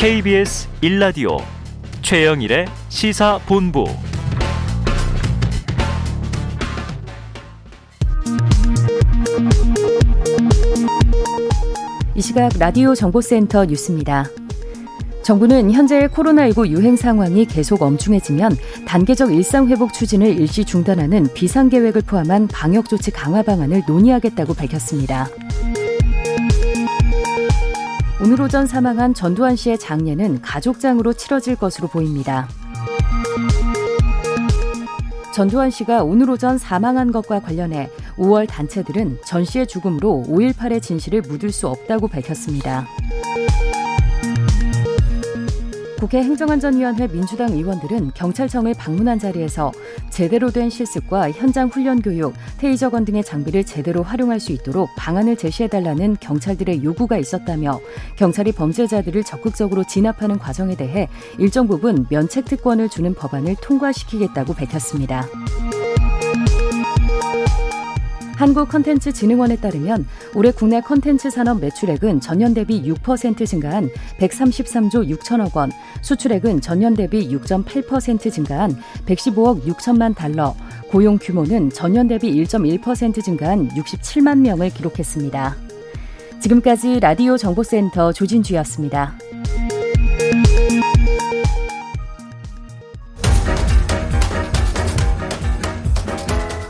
KBS 1라디오 최영일의 시사본부 이 시각 라디오 정보센터 뉴스입니다. 정부는 현재 코로나19 유행 상황이 계속 엄중해지면 단계적 일상 회복 추진을 일시 중단하는 비상 계획을 포함한 방역 조치 강화 방안을 논의하겠다고 밝혔습니다. 오늘 오전 사망한 전두환 씨의 장례는 가족장으로 치러질 것으로 보입니다. 전두환 씨가 오늘 오전 사망한 것과 관련해 5월 단체들은 전 씨의 죽음으로 5.18의 진실을 묻을 수 없다고 밝혔습니다. 국회 행정안전위원회 민주당 의원들은 경찰청을 방문한 자리에서 제대로 된 실습과 현장 훈련 교육, 테이저 건 등의 장비를 제대로 활용할 수 있도록 방안을 제시해달라는 경찰들의 요구가 있었다며 경찰이 범죄자들을 적극적으로 진압하는 과정에 대해 일정 부분 면책 특권을 주는 법안을 통과시키겠다고 밝혔습니다. 한국컨텐츠진흥원에 따르면 올해 국내 컨텐츠 산업 매출액은 전년 대비 6% 증가한 133조 6천억 원, 수출액은 전년 대비 6.8% 증가한 115억 6천만 달러, 고용 규모는 전년 대비 1.1% 증가한 67만 명을 기록했습니다. 지금까지 라디오 정보센터 조진주였습니다.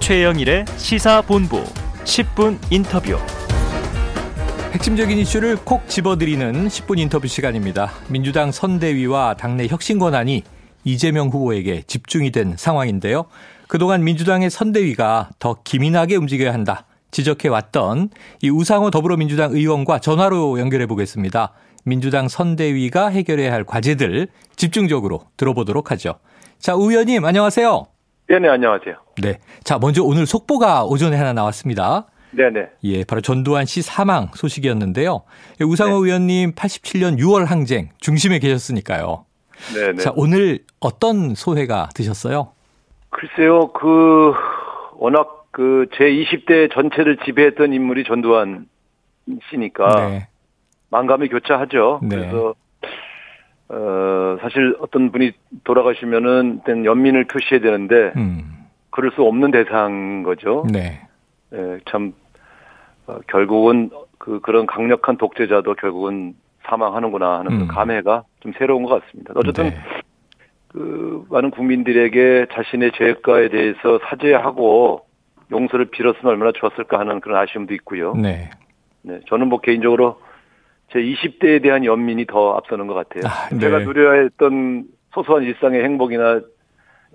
최영일의 시사본부 10분 인터뷰. 핵심적인 이슈를 콕 집어드리는 10분 인터뷰 시간입니다. 민주당 선대위와 당내 혁신 권한이 이재명 후보에게 집중이 된 상황인데요. 그동안 민주당의 선대위가 더 기민하게 움직여야 한다. 지적해 왔던 이 우상호 더불어민주당 의원과 전화로 연결해 보겠습니다. 민주당 선대위가 해결해야 할 과제들 집중적으로 들어보도록 하죠. 자, 의원님 안녕하세요. 네, 네, 안녕하세요. 네. 자, 먼저 오늘 속보가 오전에 하나 나왔습니다. 네, 네. 예, 바로 전두환 씨 사망 소식이었는데요. 우상호 네. 의원님 87년 6월 항쟁 중심에 계셨으니까요. 네, 네. 자, 오늘 어떤 소회가 드셨어요? 글쎄요, 그 워낙 그 제 20대 전체를 지배했던 인물이 전두환 씨니까 네. 만감이 교차하죠. 네. 그래서 어, 사실 어떤 분이 돌아가시면은 연민을 표시해야 되는데, 음. 그럴 수 없는 대상인 거죠. 네. 예, 참, 어, 결국은 그, 그런 강력한 독재자도 결국은 사망하는구나 하는 그 음. 감회가 좀 새로운 것 같습니다. 어쨌든, 네. 그, 많은 국민들에게 자신의 죄과에 대해서 사죄하고 용서를 빌었으면 얼마나 좋았을까 하는 그런 아쉬움도 있고요. 네. 네. 저는 뭐 개인적으로 제 20대에 대한 연민이 더 앞서는 것 같아요. 아, 네. 제가 누려야 했던 소소한 일상의 행복이나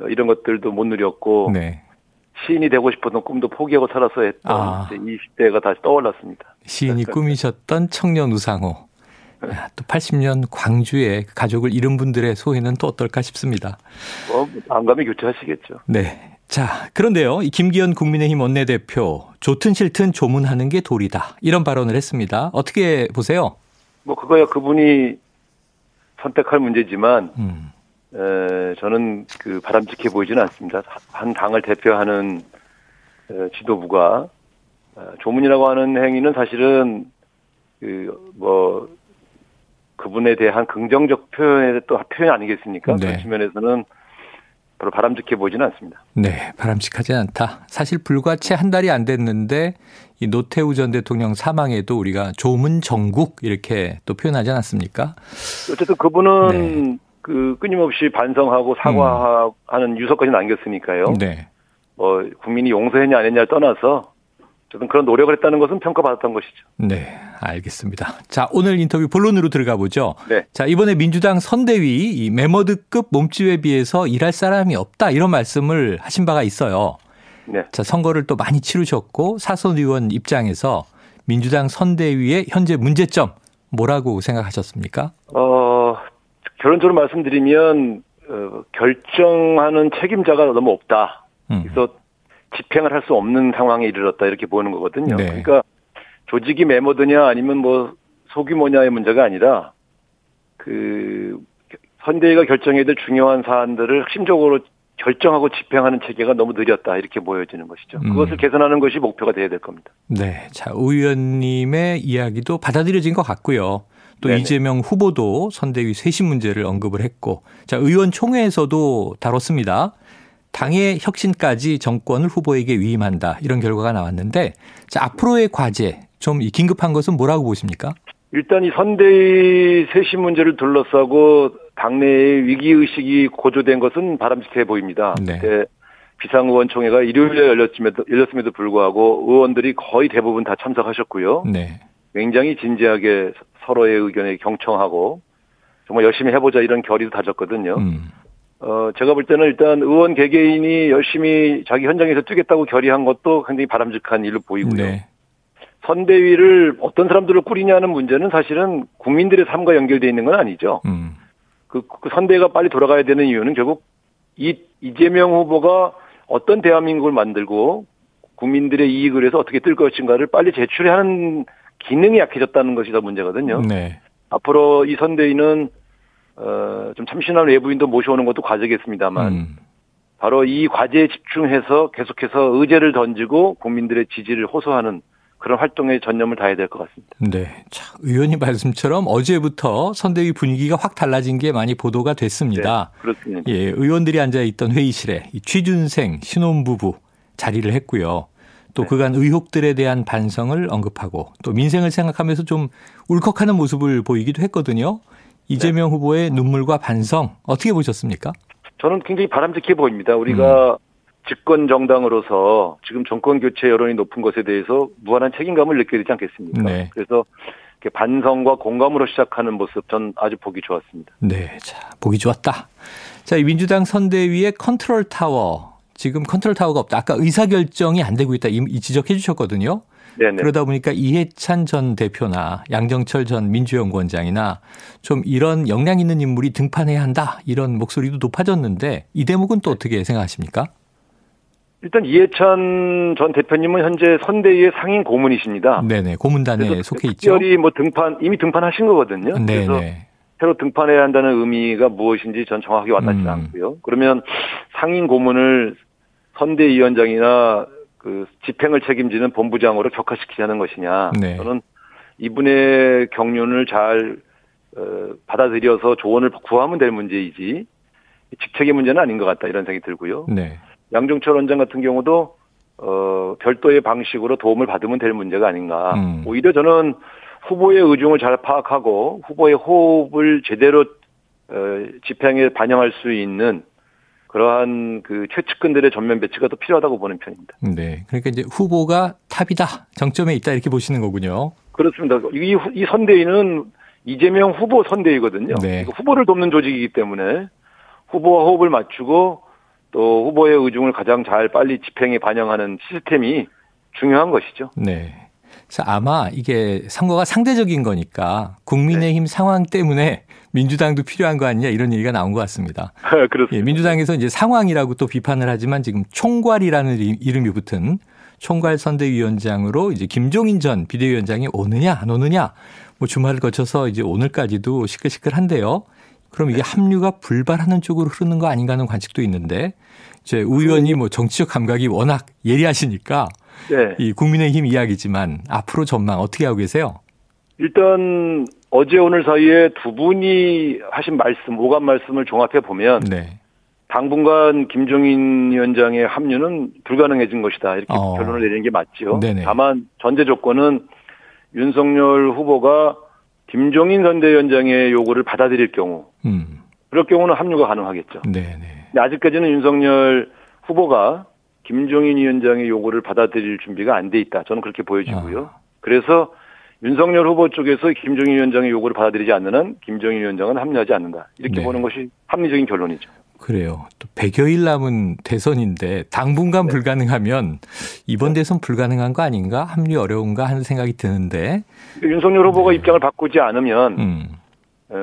이런 것들도 못 누렸고 네. 시인이 되고 싶었던 꿈도 포기하고 살아서 했던 아. 제 20대가 다시 떠올랐습니다. 시인이 꿈이셨던 청년 우상호. 또 80년 광주에 가족을 잃은 분들의 소회는 또 어떨까 싶습니다. 뭐, 안감이 교체하시겠죠. 네. 자, 그런데요. 이 김기현 국민의힘 원내대표, 좋든 싫든 조문하는 게 도리다. 이런 발언을 했습니다. 어떻게 보세요? 뭐 그거야 그분이 선택할 문제지만 음. 에, 저는 그 바람직해 보이지는 않습니다. 한 당을 대표하는 에, 지도부가 에, 조문이라고 하는 행위는 사실은 그 뭐 그분에 대한 긍정적 표현의 또 표현 아니겠습니까? 네. 그런 측면에서는 별로 바람직해 보이지는 않습니다. 네, 바람직하지 않다. 사실 불과 채 한 달이 안 됐는데 이 노태우 전 대통령 사망에도 우리가 조문 정국 이렇게 또 표현하지 않았습니까? 어쨌든 그분은 네. 그 끊임없이 반성하고 사과하는 음. 유서까지 남겼으니까요. 네. 뭐 국민이 용서했냐 안 했냐를 떠나서 어쨌든 그런 노력을 했다는 것은 평가받았던 것이죠. 네, 알겠습니다. 자, 오늘 인터뷰 본론으로 들어가 보죠. 네. 자, 이번에 민주당 선대위 이 메머드급 몸집에 비해서 일할 사람이 없다 이런 말씀을 하신 바가 있어요. 네. 자, 선거를 또 많이 치르셨고 사선 의원 입장에서 민주당 선대위의 현재 문제점 뭐라고 생각하셨습니까? 어, 결론적으로 말씀드리면 어, 결정하는 책임자가 너무 없다. 음. 그래서 집행을 할 수 없는 상황에 이르렀다 이렇게 보는 거거든요. 네. 그러니까 조직이 메모드냐 아니면 뭐 소규모냐의 문제가 아니라 그 선대위가 결정해야 될 중요한 사안들을 핵심적으로 결정하고 집행하는 체계가 너무 느렸다 이렇게 보여지는 것이죠. 음. 그것을 개선하는 것이 목표가 돼야 될 겁니다. 네, 자 의원님의 이야기도 받아들여진 것 같고요. 또 네네. 이재명 후보도 선대위 쇄신 문제를 언급을 했고 자 의원총회에서도 다뤘습니다. 당의 혁신까지 정권을 후보에게 위임한다 이런 결과가 나왔는데 자 앞으로의 과제 좀 긴급한 것은 뭐라고 보십니까? 일단 이 선대위 쇄신 문제를 둘러싸고 당내의 위기 의식이 고조된 것은 바람직해 보입니다. 네. 비상의원총회가 일요일에 열렸음에도, 열렸음에도 불구하고 의원들이 거의 대부분 다 참석하셨고요. 네. 굉장히 진지하게 서로의 의견에 경청하고 정말 열심히 해보자 이런 결의도 다졌거든요. 음. 어, 제가 볼 때는 일단 의원 개개인이 열심히 자기 현장에서 뛰겠다고 결의한 것도 굉장히 바람직한 일로 보이고요. 네. 선대위를 어떤 사람들을 꾸리냐는 문제는 사실은 국민들의 삶과 연결되어 있는 건 아니죠. 음. 그, 그 선대가 빨리 돌아가야 되는 이유는 결국 이 이재명 후보가 어떤 대한민국을 만들고 국민들의 이익을 위해서 어떻게 뜰 것인가를 빨리 제출해야 하는 기능이 약해졌다는 것이 더 문제거든요. 네. 앞으로 이 선대위는 어, 좀 참신한 외부인도 모셔오는 것도 과제겠습니다만 음. 바로 이 과제에 집중해서 계속해서 의제를 던지고 국민들의 지지를 호소하는 그런 활동에 전념을 다해야 될 것 같습니다. 네. 자, 의원님 말씀처럼 어제부터 선대위 분위기가 확 달라진 게 많이 보도가 됐습니다. 네, 그렇습니다. 예, 의원들이 앉아 있던 회의실에 취준생 신혼부부 자리를 했고요. 또 네. 그간 의혹들에 대한 반성을 언급하고 또 민생을 생각하면서 좀 울컥하는 모습을 보이기도 했거든요. 이재명 네. 후보의 눈물과 반성 어떻게 보셨습니까? 저는 굉장히 바람직해 보입니다. 우리가 음. 집권 정당으로서 지금 정권 교체 여론이 높은 것에 대해서 무한한 책임감을 느껴야 되지 않겠습니까? 네. 그래서 반성과 공감으로 시작하는 모습 전 아주 보기 좋았습니다. 네, 자 보기 좋았다. 자, 이 민주당 선대위의 컨트롤 타워 지금 컨트롤 타워가 없다. 아까 의사 결정이 안 되고 있다 이 지적해 주셨거든요. 네네. 그러다 보니까 이해찬 전 대표나 양정철 전 민주연구원장이나 좀 이런 역량 있는 인물이 등판해야 한다 이런 목소리도 높아졌는데 이 대목은 또 어떻게 생각하십니까? 일단 이해찬 전 대표님은 현재 선대위의 상임 고문이십니다. 네네 고문단에 속해 있죠. 특별히 뭐 등판 이미 등판하신 거거든요. 네네. 그래서 새로 등판해야 한다는 의미가 무엇인지 전 정확하게 와닿지 음. 않고요. 그러면 상임 고문을 선대위원장이나 그 집행을 책임지는 본부장으로 격화시키자는 것이냐. 네. 저는 이분의 경륜을 잘 어, 받아들여서 조언을 구하면 될 문제이지 직책의 문제는 아닌 것 같다 이런 생각이 들고요. 네. 양정철 원장 같은 경우도 어, 별도의 방식으로 도움을 받으면 될 문제가 아닌가. 음. 오히려 저는 후보의 의중을 잘 파악하고 후보의 호흡을 제대로 어, 집행에 반영할 수 있는 그러한 그 최측근들의 전면 배치가 더 필요하다고 보는 편입니다. 네. 그러니까 이제 후보가 탑이다. 정점에 있다. 이렇게 보시는 거군요. 그렇습니다. 이, 이 선대위는 이재명 후보 선대위거든요. 네. 후보를 돕는 조직이기 때문에 후보와 호흡을 맞추고 또 후보의 의중을 가장 잘 빨리 집행에 반영하는 시스템이 중요한 것이죠. 네. 그래서 아마 이게 선거가 상대적인 거니까 국민의힘 네. 상황 때문에 민주당도 필요한 거 아니냐 이런 얘기가 나온 것 같습니다. 그렇습니다. 예, 민주당에서 이제 상황이라고 또 비판을 하지만 지금 총괄이라는 이름이 붙은 총괄 선대위원장으로 이제 김종인 전 비대위원장이 오느냐 안 오느냐 뭐 주말을 거쳐서 이제 오늘까지도 시끌시끌한데요. 그럼 이게 합류가 불발하는 쪽으로 흐르는 거 아닌가 하는 관측도 있는데 이제 의원이 뭐 정치적 감각이 워낙 예리하시니까 네. 이 국민의힘 이야기지만 앞으로 전망 어떻게 하고 계세요? 일단 어제 오늘 사이에 두 분이 하신 말씀, 오감 말씀을 종합해 보면 네. 당분간 김종인 위원장의 합류는 불가능해진 것이다 이렇게 어. 결론을 내리는 게 맞죠. 네네. 다만 전제 조건은 윤석열 후보가 김종인 선대위원장의 요구를 받아들일 경우, 음. 그럴 경우는 합류가 가능하겠죠. 네네. 근데 아직까지는 윤석열 후보가 김종인 위원장의 요구를 받아들일 준비가 안 돼 있다. 저는 그렇게 보여지고요. 아. 그래서 윤석열 후보 쪽에서 김종인 위원장의 요구를 받아들이지 않는 한 김종인 위원장은 합류하지 않는다. 이렇게 네. 보는 것이 합리적인 결론이죠. 그래요. 또 100여일 남은 대선인데 당분간 네. 불가능하면 이번 네. 대선 불가능한 거 아닌가? 합류 어려운가 하는 생각이 드는데. 윤석열 후보가 네. 입장을 바꾸지 않으면 음. 에,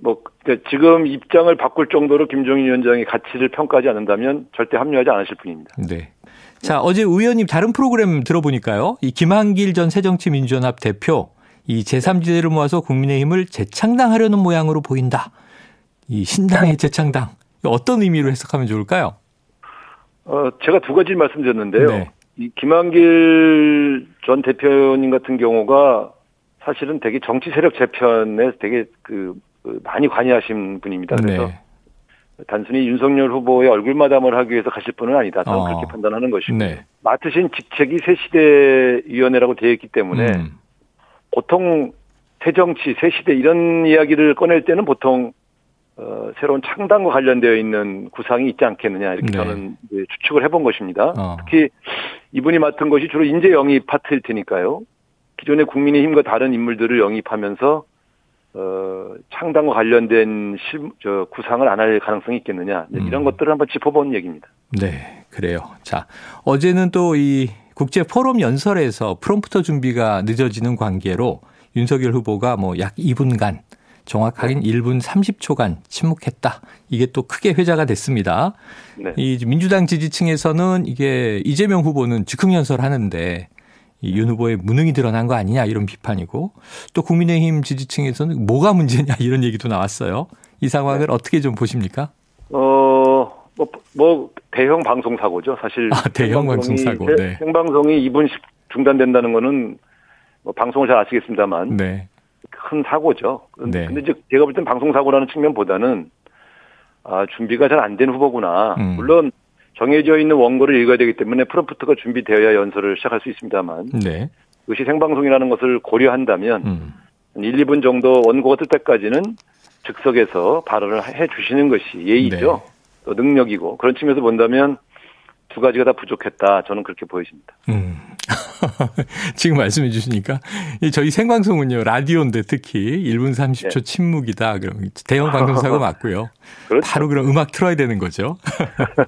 뭐 지금 입장을 바꿀 정도로 김종인 위원장의 가치를 평가하지 않는다면 절대 합류하지 않으실 분입니다. 네. 자, 어제 의원님 다른 프로그램 들어보니까요. 이 김한길 전 새정치민주연합 대표 이 제3지대를 모아서 국민의힘을 재창당하려는 모양으로 보인다. 이 신당의 재창당. 어떤 의미로 해석하면 좋을까요? 어, 제가 두 가지 말씀드렸는데요. 네. 이 김한길 전 대표님 같은 경우가 사실은 되게 정치 세력 재편에 되게 그, 그 많이 관여하신 분입니다. 그래서 네. 단순히 윤석열 후보의 얼굴 마담을 하기 위해서 가실 분은 아니다. 저는 어. 그렇게 판단하는 것이고 네. 맡으신 직책이 새시대위원회라고 되어 있기 때문에 음. 보통 새정치, 새시대 이런 이야기를 꺼낼 때는 보통 어, 새로운 창당과 관련되어 있는 구상이 있지 않겠느냐 이렇게 네. 저는 추측을 해본 것입니다. 어. 특히 이분이 맡은 것이 주로 인재 영입 파트일 테니까요. 기존의 국민의힘과 다른 인물들을 영입하면서 어, 창당과 관련된 시, 저, 구상을 안 할 가능성이 있겠느냐. 음. 이런 것들을 한번 짚어본 얘기입니다. 네, 그래요. 자, 어제는 또 이 국제 포럼 연설에서 프롬프터 준비가 늦어지는 관계로 윤석열 후보가 뭐 약 2분간 정확하긴 네. 1분 30초간 침묵했다. 이게 또 크게 회자가 됐습니다. 네. 이 민주당 지지층에서는 이게 이재명 후보는 즉흥 연설하는데 이윤 후보의 무능이 드러난 거 아니냐 이런 비판이고 또 국민의힘 지지층에서는 뭐가 문제냐 이런 얘기도 나왔어요. 이 상황을 네. 어떻게 좀 보십니까? 어, 뭐, 뭐 대형 방송 사고죠. 사실 아, 대형 방송 사고. 네. 생방송이 2분씩 중단된다는 거는 뭐 방송을 잘 아시겠습니다만 네. 큰 사고죠. 네. 근데 이제 제가 볼 땐 방송 사고라는 측면보다는 아, 준비가 잘 안 된 후보구나. 음. 물론 정해져 있는 원고를 읽어야 되기 때문에 프롬프트가 준비되어야 연설을 시작할 수 있습니다만 네. 그것이 생방송이라는 것을 고려한다면 음. 1, 2분 정도 원고가 뜰 때까지는 즉석에서 발언을 해 주시는 것이 예의죠. 네. 또 능력이고 그런 측면에서 본다면 두 가지가 다 부족했다. 저는 그렇게 보여집니다. 음. 지금 말씀해 주시니까 저희 생방송은요 라디오인데 특히 1분 30초 네. 침묵이다. 그럼 대형 방송사고 맞고요. 그렇죠. 바로 그럼 음악 틀어야 되는 거죠.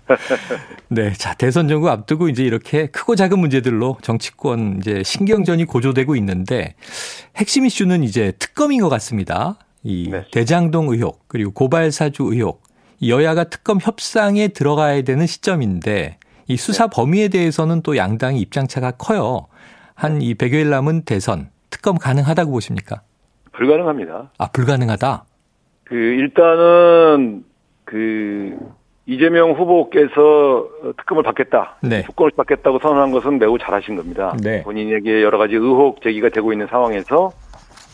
네, 자 대선 정국 앞두고 이제 이렇게 크고 작은 문제들로 정치권 이제 신경전이 고조되고 있는데 핵심 이슈는 이제 특검인 것 같습니다. 이 네. 대장동 의혹 그리고 고발 사주 의혹 여야가 특검 협상에 들어가야 되는 시점인데 이 수사 네. 범위에 대해서는 또 양당의 입장차가 커요. 한 이 100여일 남은 대선 특검 가능하다고 보십니까? 불가능합니다. 아, 불가능하다? 그, 일단은 그, 이재명 후보께서 특검을 받겠다. 네. 특검을 받겠다고 선언한 것은 매우 잘하신 겁니다. 네. 본인에게 여러 가지 의혹 제기가 되고 있는 상황에서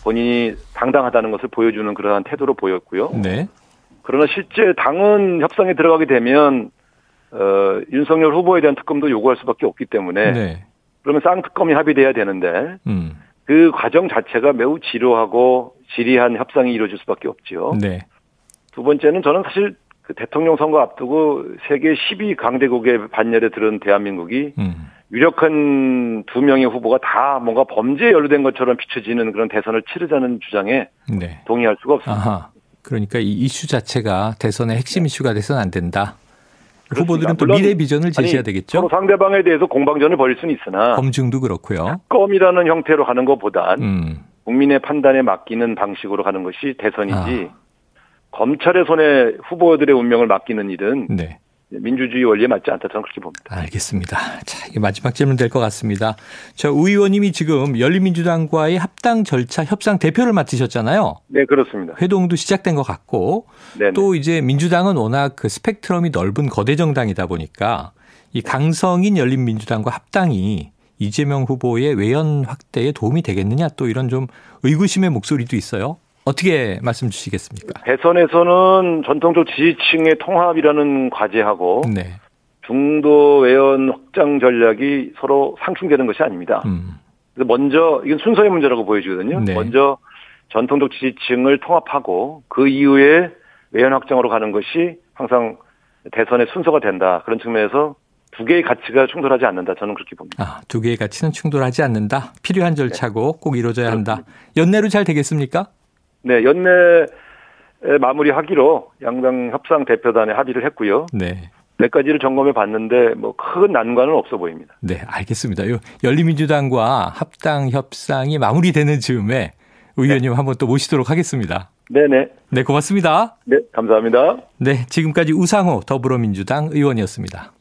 본인이 당당하다는 것을 보여주는 그러한 태도로 보였고요. 네. 그러나 실제 당은 협상에 들어가게 되면 어, 윤석열 후보에 대한 특검도 요구할 수밖에 없기 때문에 네. 그러면 쌍특검이 합의돼야 되는데 음. 그 과정 자체가 매우 지루하고 지리한 협상이 이루어질 수밖에 없지요. 네. 두 번째는 저는 사실 그 대통령 선거 앞두고 세계 12 강대국의 반열에 들은 대한민국이 음. 유력한 두 명의 후보가 다 뭔가 범죄에 연루된 것처럼 비춰지는 그런 대선을 치르자는 주장에 네. 동의할 수가 없습니다. 아하. 그러니까 이 이슈 자체가 대선의 핵심 네. 이슈가 돼서는 안 된다. 후보들은 또 미래 비전을 제시해야 되겠죠. 서로 상대방에 대해서 공방전을 벌일 수는 있으나 검증도 그렇고요. 껌이라는 형태로 가는 것보단 음. 국민의 판단에 맡기는 방식으로 가는 것이 대선이지 아. 검찰의 손에 후보들의 운명을 맡기는 일은 네. 민주주의 원리에 맞지 않다 저는 그렇게 봅니다. 알겠습니다. 자, 이게 마지막 질문 될 것 같습니다. 저 우 의원님이 지금 열린민주당과의 합당 절차 협상 대표를 맡으셨잖아요. 네, 그렇습니다. 회동도 시작된 것 같고 네네. 또 이제 민주당은 워낙 그 스펙트럼이 넓은 거대 정당이다 보니까 이 강성인 열린민주당과 합당이 이재명 후보의 외연 확대에 도움이 되겠느냐 또 이런 좀 의구심의 목소리도 있어요. 어떻게 말씀 주시겠습니까? 대선에서는 전통적 지지층의 통합이라는 과제하고 네. 중도 외연 확장 전략이 서로 상충되는 것이 아닙니다. 음. 그래서 먼저 이건 순서의 문제라고 보여지거든요. 네. 먼저 전통적 지지층을 통합하고 그 이후에 외연 확장으로 가는 것이 항상 대선의 순서가 된다. 그런 측면에서 두 개의 가치가 충돌하지 않는다. 저는 그렇게 봅니다. 아, 두 개의 가치는 충돌하지 않는다. 필요한 절차고 네. 꼭 이루어져야 한다. 연내로 잘 되겠습니까? 네, 연내 마무리하기로 양당 협상 대표단에 합의를 했고요. 네. 몇 가지를 점검해 봤는데 뭐 큰 난관은 없어 보입니다. 네, 알겠습니다. 열린민주당과 합당 협상이 마무리되는 즈음에 의원님 네. 한번 또 모시도록 하겠습니다. 네네. 네, 고맙습니다. 네, 감사합니다. 네, 지금까지 우상호 더불어민주당 의원이었습니다.